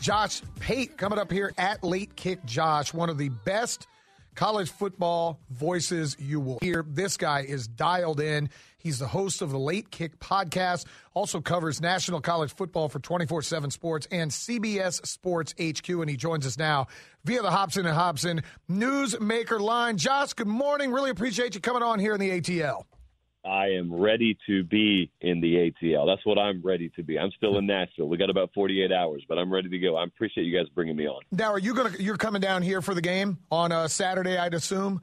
Josh Pate coming up here at Late Kick Josh, one of the best college football voices you will hear. This guy is dialed in. He's the host of the Late Kick podcast, also covers national college football for 24 7 Sports and CBS Sports HQ. And he joins us now via the Hobson and Hobson Newsmaker line. Josh, good morning. Really appreciate you coming on here in the ATL. I am ready to be in the ATL. That's what I'm ready to be. I'm still in Nashville. We got about 48 hours, but I'm ready to go. I appreciate you guys bringing me on. Now, are you going to you're coming down here for the game on a Saturday, I'd assume?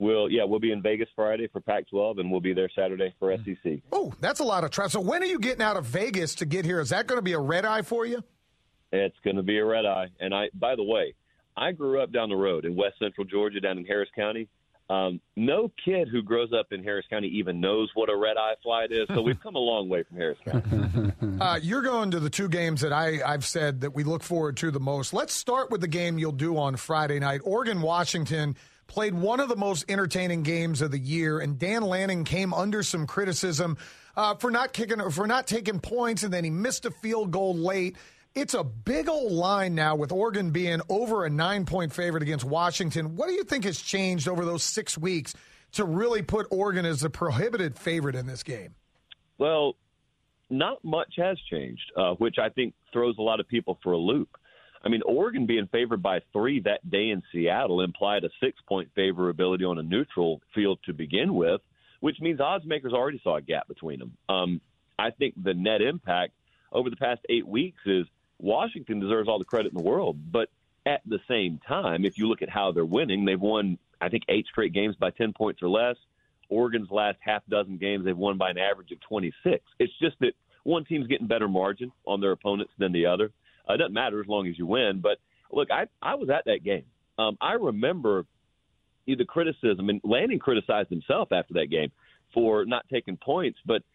We'll yeah, we'll be in Vegas Friday for Pac-12, and we'll be there Saturday for mm. SEC. Oh, that's a lot of travel. So when are you getting out of Vegas to get here? Is that going to be a red eye for you? It's going to be a red eye. And I, by the way, I grew up down the road in West Central Georgia, down in Harris County. Um, no kid who grows up in Harris County even knows what a red eye flight is. So we've come a long way from Harris County. uh, you're going to the two games that I, I've said that we look forward to the most. Let's start with the game you'll do on Friday night. Oregon Washington played one of the most entertaining games of the year, and Dan Lanning came under some criticism uh, for not kicking for not taking points, and then he missed a field goal late. It's a big old line now with Oregon being over a nine point favorite against Washington. What do you think has changed over those six weeks to really put Oregon as a prohibited favorite in this game? Well, not much has changed, uh, which I think throws a lot of people for a loop. I mean, Oregon being favored by three that day in Seattle implied a six point favorability on a neutral field to begin with, which means odds makers already saw a gap between them. Um, I think the net impact over the past eight weeks is Washington deserves all the credit in the world. But at the same time, if you look at how they're winning, they've won, I think, eight straight games by 10 points or less. Oregon's last half dozen games, they've won by an average of 26. It's just that one team's getting better margin on their opponents than the other. Uh, it doesn't matter as long as you win. But look, I, I was at that game. Um, I remember the criticism, and Lanning criticized himself after that game for not taking points. But –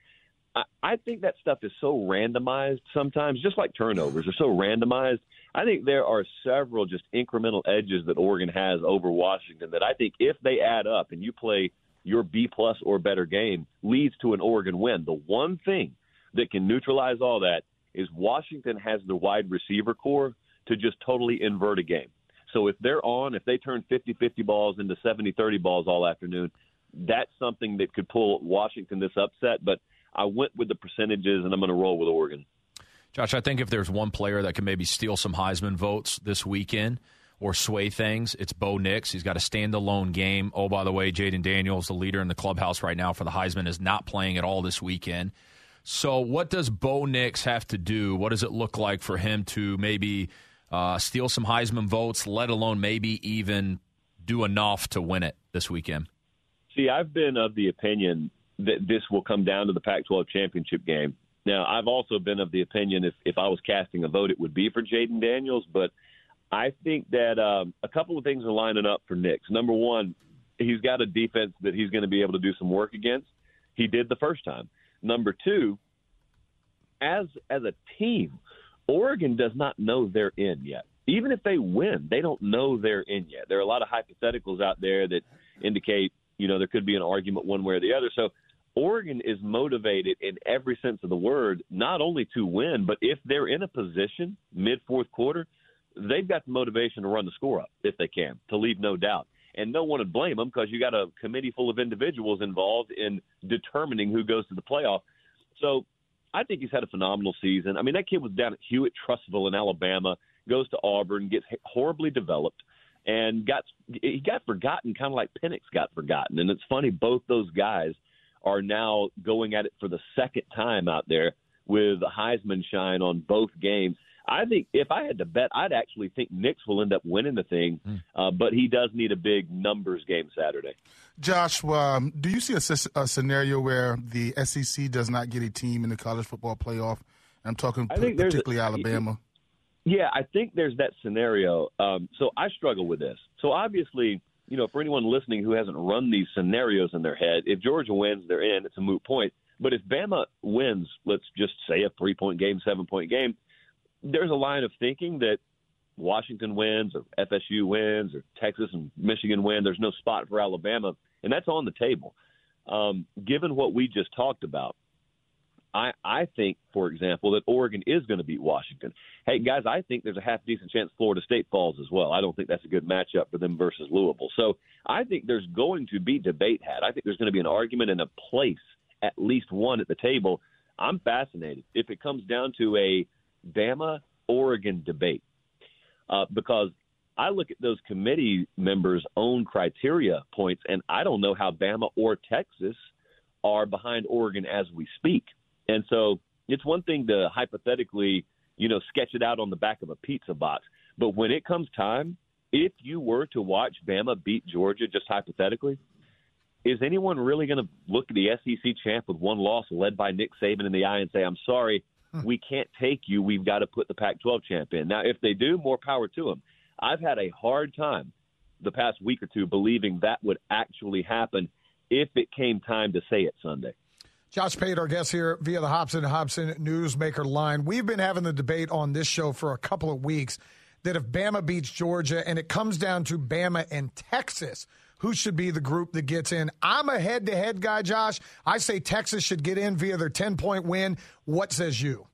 I, think that stuff is so randomized sometimes, just like turnovers are so randomized. I think there are several just incremental edges that Oregon has over Washington that I think if they add up and you play your B plus or better game leads to an Oregon win. The one thing that can neutralize all that is Washington has the wide receiver corps to just totally invert a game. So if they're on, if they turn 50-50 balls into 70-30 balls all afternoon, that's something that could pull Washington this upset. But – I went with the percentages, and I'm going to roll with Oregon. Josh, I think if there's one player that can maybe steal some Heisman votes this weekend or sway things, it's Bo Nix. He's got a standalone game. Oh, by the way, Jayden Daniels, the leader in the clubhouse right now for the Heisman, is not playing at all this weekend. So, what does Bo Nix have to do? What does it look like for him to maybe uh, steal some Heisman votes, let alone maybe even do enough to win it this weekend? See, I've been of the opinion that this will come down to the Pac 12 championship game. Now, I've also been of the opinion if, if I was casting a vote, it would be for Jayden Daniels, but I think that um, a couple of things are lining up for Nix. Number one, he's got a defense that he's going to be able to do some work against. He did the first time. Number two, as as a team, Oregon does not know they're in yet. Even if they win, they don't know they're in yet. There are a lot of hypotheticals out there that indicate, you know, there could be an argument one way or the other. So Oregon is motivated in every sense of the word, not only to win, but if they're in a position mid fourth quarter, they've got the motivation to run the score up if they can, to leave no doubt. And no one would blame them because you got a committee full of individuals involved in determining who goes to the playoff. So I think he's had a phenomenal season. I mean, that kid was down at Hewitt Trussville in Alabama, goes to Auburn, gets horribly developed, and got he got forgotten, kind of like Penix got forgotten. And it's funny, both those guys – are now going at it for the second time out there with Heisman shine on both games. I think if I had to bet, I'd actually think Nix will end up winning the thing, mm. uh, but he does need a big numbers game Saturday. Josh, um, do you see a, a, scenario where the SEC does not get a team in the college football playoff? I'm talking p- particularly Alabama. Yeah, I think there's that scenario. Um, so I struggle with this. So obviously, you know, for anyone listening who hasn't run these scenarios in their head, if Georgia wins, they're in. It's a moot point. But if Bama wins, let's just say a three point game, seven point game, there's a line of thinking that Washington wins or FSU wins or Texas and Michigan win. There's no spot for Alabama, and that's on the table. Um, given what we just talked about, I, I think, for example, that Oregon is going to beat Washington. Hey, guys, I think there's a half decent chance Florida State falls as well. I don't think that's a good matchup for them versus Louisville. So I think there's going to be debate had. I think there's going to be an argument and a place, at least one at the table. I'm fascinated if it comes down to a Bama Oregon debate uh, because I look at those committee members' own criteria points, and I don't know how Bama or Texas are behind Oregon as we speak. And so it's one thing to hypothetically, you know, sketch it out on the back of a pizza box, but when it comes time, if you were to watch Bama beat Georgia, just hypothetically, is anyone really going to look at the SEC champ with one loss, led by Nick Saban in the eye, and say, "I'm sorry, we can't take you. We've got to put the Pac-12 champ in. Now, if they do, more power to them. I've had a hard time the past week or two believing that would actually happen if it came time to say it Sunday. Josh Pate, our guest here via the Hobson Hobson Newsmaker line. We've been having the debate on this show for a couple of weeks that if Bama beats Georgia and it comes down to Bama and Texas, who should be the group that gets in. I'm a head to head guy, Josh. I say Texas should get in via their 10 point win. What says you?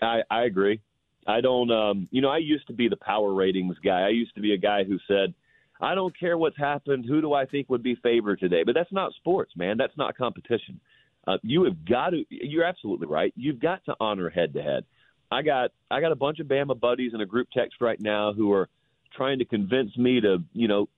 I, I agree. I don't, um, you know, I used to be the power ratings guy. I used to be a guy who said, I don't care what's happened. Who do I think would be favored today? But that's not sports, man. That's not competition. Uh, you have got to. You're absolutely right. You've got to honor head to head. I got I got a bunch of Bama buddies in a group text right now who are trying to convince me to you know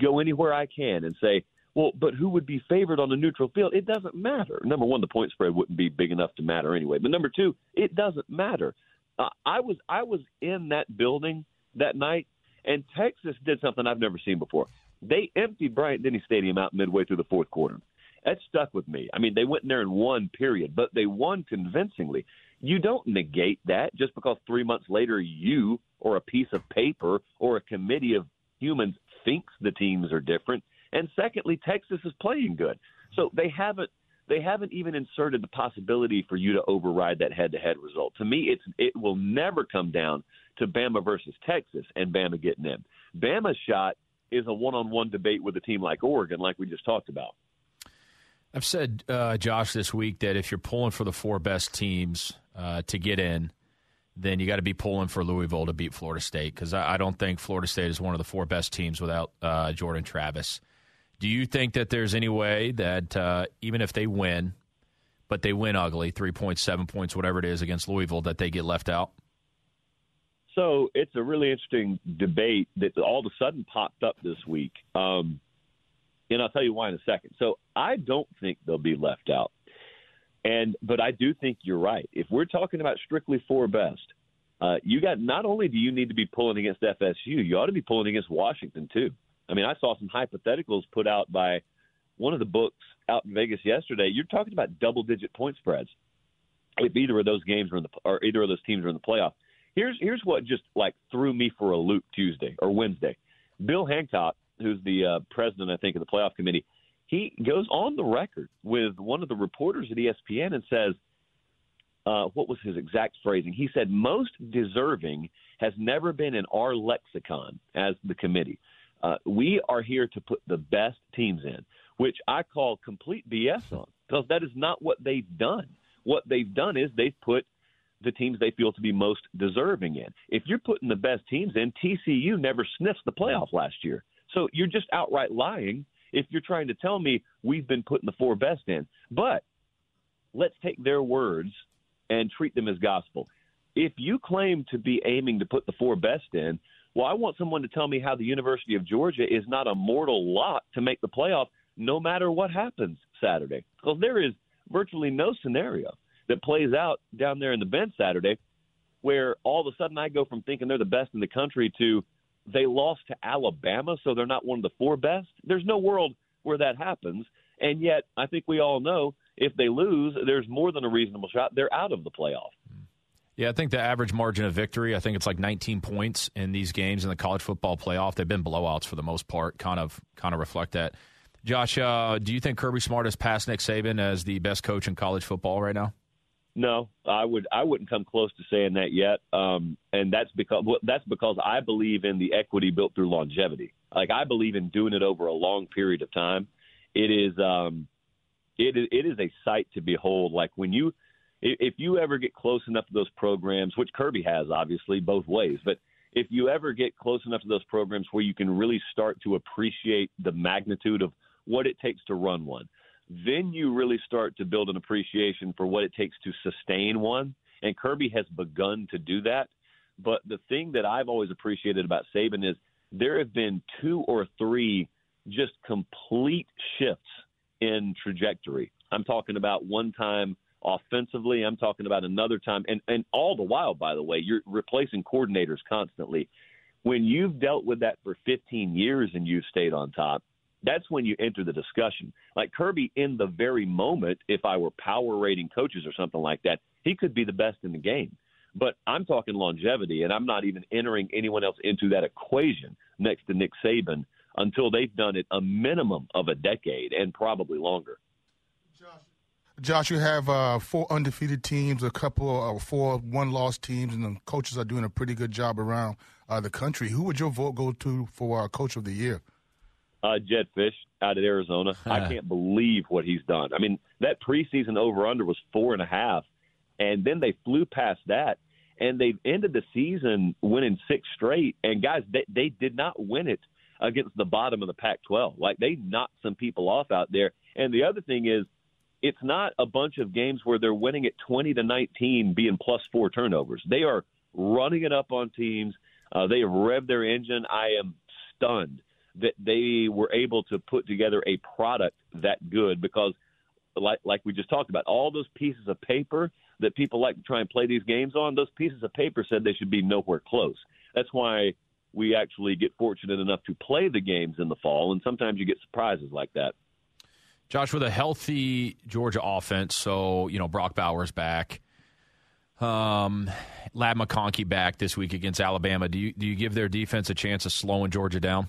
go anywhere I can and say, well, but who would be favored on a neutral field? It doesn't matter. Number one, the point spread wouldn't be big enough to matter anyway. But number two, it doesn't matter. Uh, I was I was in that building that night, and Texas did something I've never seen before. They emptied Bryant Denny Stadium out midway through the fourth quarter. That stuck with me. I mean, they went in there and won, period, but they won convincingly. You don't negate that just because three months later you or a piece of paper or a committee of humans thinks the teams are different. And secondly, Texas is playing good. So they haven't they haven't even inserted the possibility for you to override that head-to-head result. To me, it's it will never come down to Bama versus Texas and Bama getting in. Bama's shot is a one-on-one debate with a team like Oregon, like we just talked about. I've said, uh, Josh, this week that if you're pulling for the four best teams uh, to get in, then you got to be pulling for Louisville to beat Florida State because I, I, don't think Florida State is one of the four best teams without uh, Jordan Travis. Do you think that there's any way that uh, even if they win, but they win ugly, three points, seven points, whatever it is against Louisville, that they get left out? So it's a really interesting debate that all of a sudden popped up this week. Um, and I'll tell you why in a second. So I don't think they'll be left out. And but I do think you're right. If we're talking about strictly four best, uh, you got not only do you need to be pulling against FSU, you ought to be pulling against Washington too. I mean, I saw some hypotheticals put out by one of the books out in Vegas yesterday. You're talking about double-digit point spreads if either of those games are in the or either of those teams are in the playoff. Here's here's what just like threw me for a loop Tuesday or Wednesday. Bill Hancock, who's the uh, president, I think, of the playoff committee, he goes on the record with one of the reporters at ESPN and says, uh, what was his exact phrasing? He said, most deserving has never been in our lexicon as the committee. Uh, we are here to put the best teams in, which I call complete BS on, because that is not what they've done. What they've done is they've put the teams they feel to be most deserving in. If you're putting the best teams in, TCU never sniffed the playoff last year. So you're just outright lying if you're trying to tell me we've been putting the four best in. But let's take their words and treat them as gospel. If you claim to be aiming to put the four best in, well, I want someone to tell me how the University of Georgia is not a mortal lot to make the playoff no matter what happens Saturday. Because there is virtually no scenario that plays out down there in the Benz Saturday where all of a sudden I go from thinking they're the best in the country to they lost to Alabama, so they're not one of the four best. There's no world where that happens. And yet, I think we all know if they lose, there's more than a reasonable shot they're out of the playoff. Yeah, I think the average margin of victory, I think it's like 19 points in these games in the college football playoff. They've been blowouts for the most part, kind of kind of reflect that. Josh, uh, do you think Kirby Smart has passed Nick Saban as the best coach in college football right now? No, I would I wouldn't come close to saying that yet, um, and that's because that's because I believe in the equity built through longevity. Like I believe in doing it over a long period of time. It is um, it is it is a sight to behold. Like when you if you ever get close enough to those programs, which Kirby has obviously both ways, but if you ever get close enough to those programs where you can really start to appreciate the magnitude of what it takes to run one, then you really start to build an appreciation for what it takes to sustain one. And Kirby has begun to do that. But the thing that I've always appreciated about Saban is there have been two or three just complete shifts in trajectory. I'm talking about one time offensively. I'm talking about another time, and and all the while, by the way, you're replacing coordinators constantly. When you've dealt with that for 15 years and you've stayed on top, that's when you enter the discussion. Like Kirby, in the very moment, if I were power rating coaches or something like that, he could be the best in the game. But I'm talking longevity, and I'm not even entering anyone else into that equation next to Nick Saban until they've done it a minimum of a decade and probably longer. Josh, you have uh, four undefeated teams, a couple of uh, four one-loss teams, and the coaches are doing a pretty good job around uh, the country. Who would your vote go to for uh, Coach of the Year? Uh, Jedd Fisch out of Arizona. I can't believe what he's done. I mean, that preseason over/under was four and a half, and then they flew past that, and they've ended the season winning six straight. And guys, they, they did not win it against the bottom of the Pac-12. Like they knocked some people off out there. And the other thing is it's not a bunch of games where they're winning at 20 to 19 being plus four turnovers. They are running it up on teams. Uh, they have revved their engine. I am stunned that they were able to put together a product that good because like like we just talked about all those pieces of paper that people like to try and play these games on those pieces of paper said they should be nowhere close that's why we actually get fortunate enough to play the games in the fall and sometimes you get surprises like that Josh, with a healthy Georgia offense, so you know Brock Bowers back, um, Ladd McConkey back this week against Alabama. Do you do you give their defense a chance of slowing Georgia down?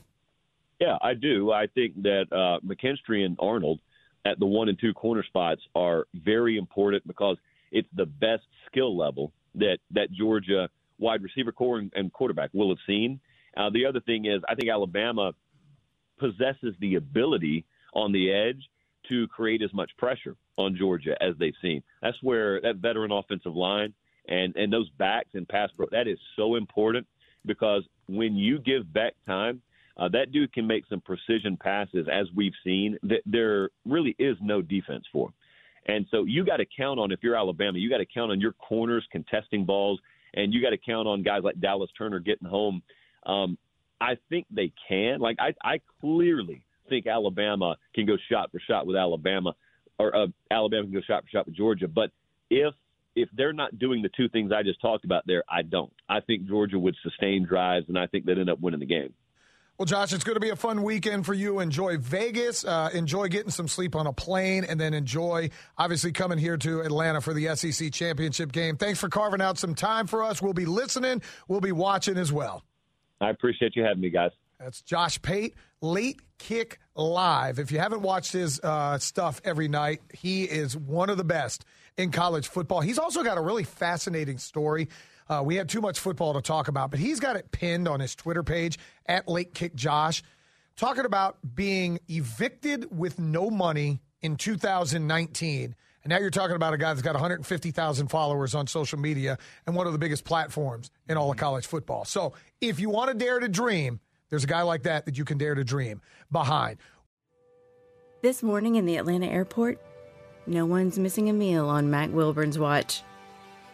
Yeah, I do. I think that uh, McKinstry and Arnold at the one and two corner spots are very important because it's the best skill level that that Georgia wide receiver corps and, and quarterback will have seen. Uh, the other thing is, I think Alabama possesses the ability on the edge to create as much pressure on Georgia as they've seen. That's where that veteran offensive line and and those backs and pass pro that is so important because when you give back time, uh, that dude can make some precision passes as we've seen that there really is no defense for. And so you got to count on if you're Alabama, you got to count on your corners contesting balls, and you got to count on guys like Dallas Turner getting home. Um, I think they can. Like I, I clearly think Alabama can go shot for shot with Alabama, or uh, Alabama can go shot for shot with Georgia. But if if they're not doing the two things I just talked about there, I don't. I think Georgia would sustain drives, and I think they'd end up winning the game. Well, Josh, it's going to be a fun weekend for you. Enjoy Vegas. Uh, enjoy getting some sleep on a plane, and then enjoy obviously coming here to Atlanta for the SEC championship game. Thanks for carving out some time for us. We'll be listening. We'll be watching as well. I appreciate you having me, guys. That's Josh Pate, Late Kick Live. If you haven't watched his uh, stuff every night, he is one of the best in college football. He's also got a really fascinating story. Uh, we had too much football to talk about, but he's got it pinned on his Twitter page at Late Kick Josh, talking about being evicted with no money in 2019. And now you're talking about a guy that's got 150,000 followers on social media and one of the biggest platforms in all of college football. So if you want to dare to dream, there's a guy like that that you can dare to dream behind. This morning in the Atlanta airport, no one's missing a meal on Mac Wilburn's watch.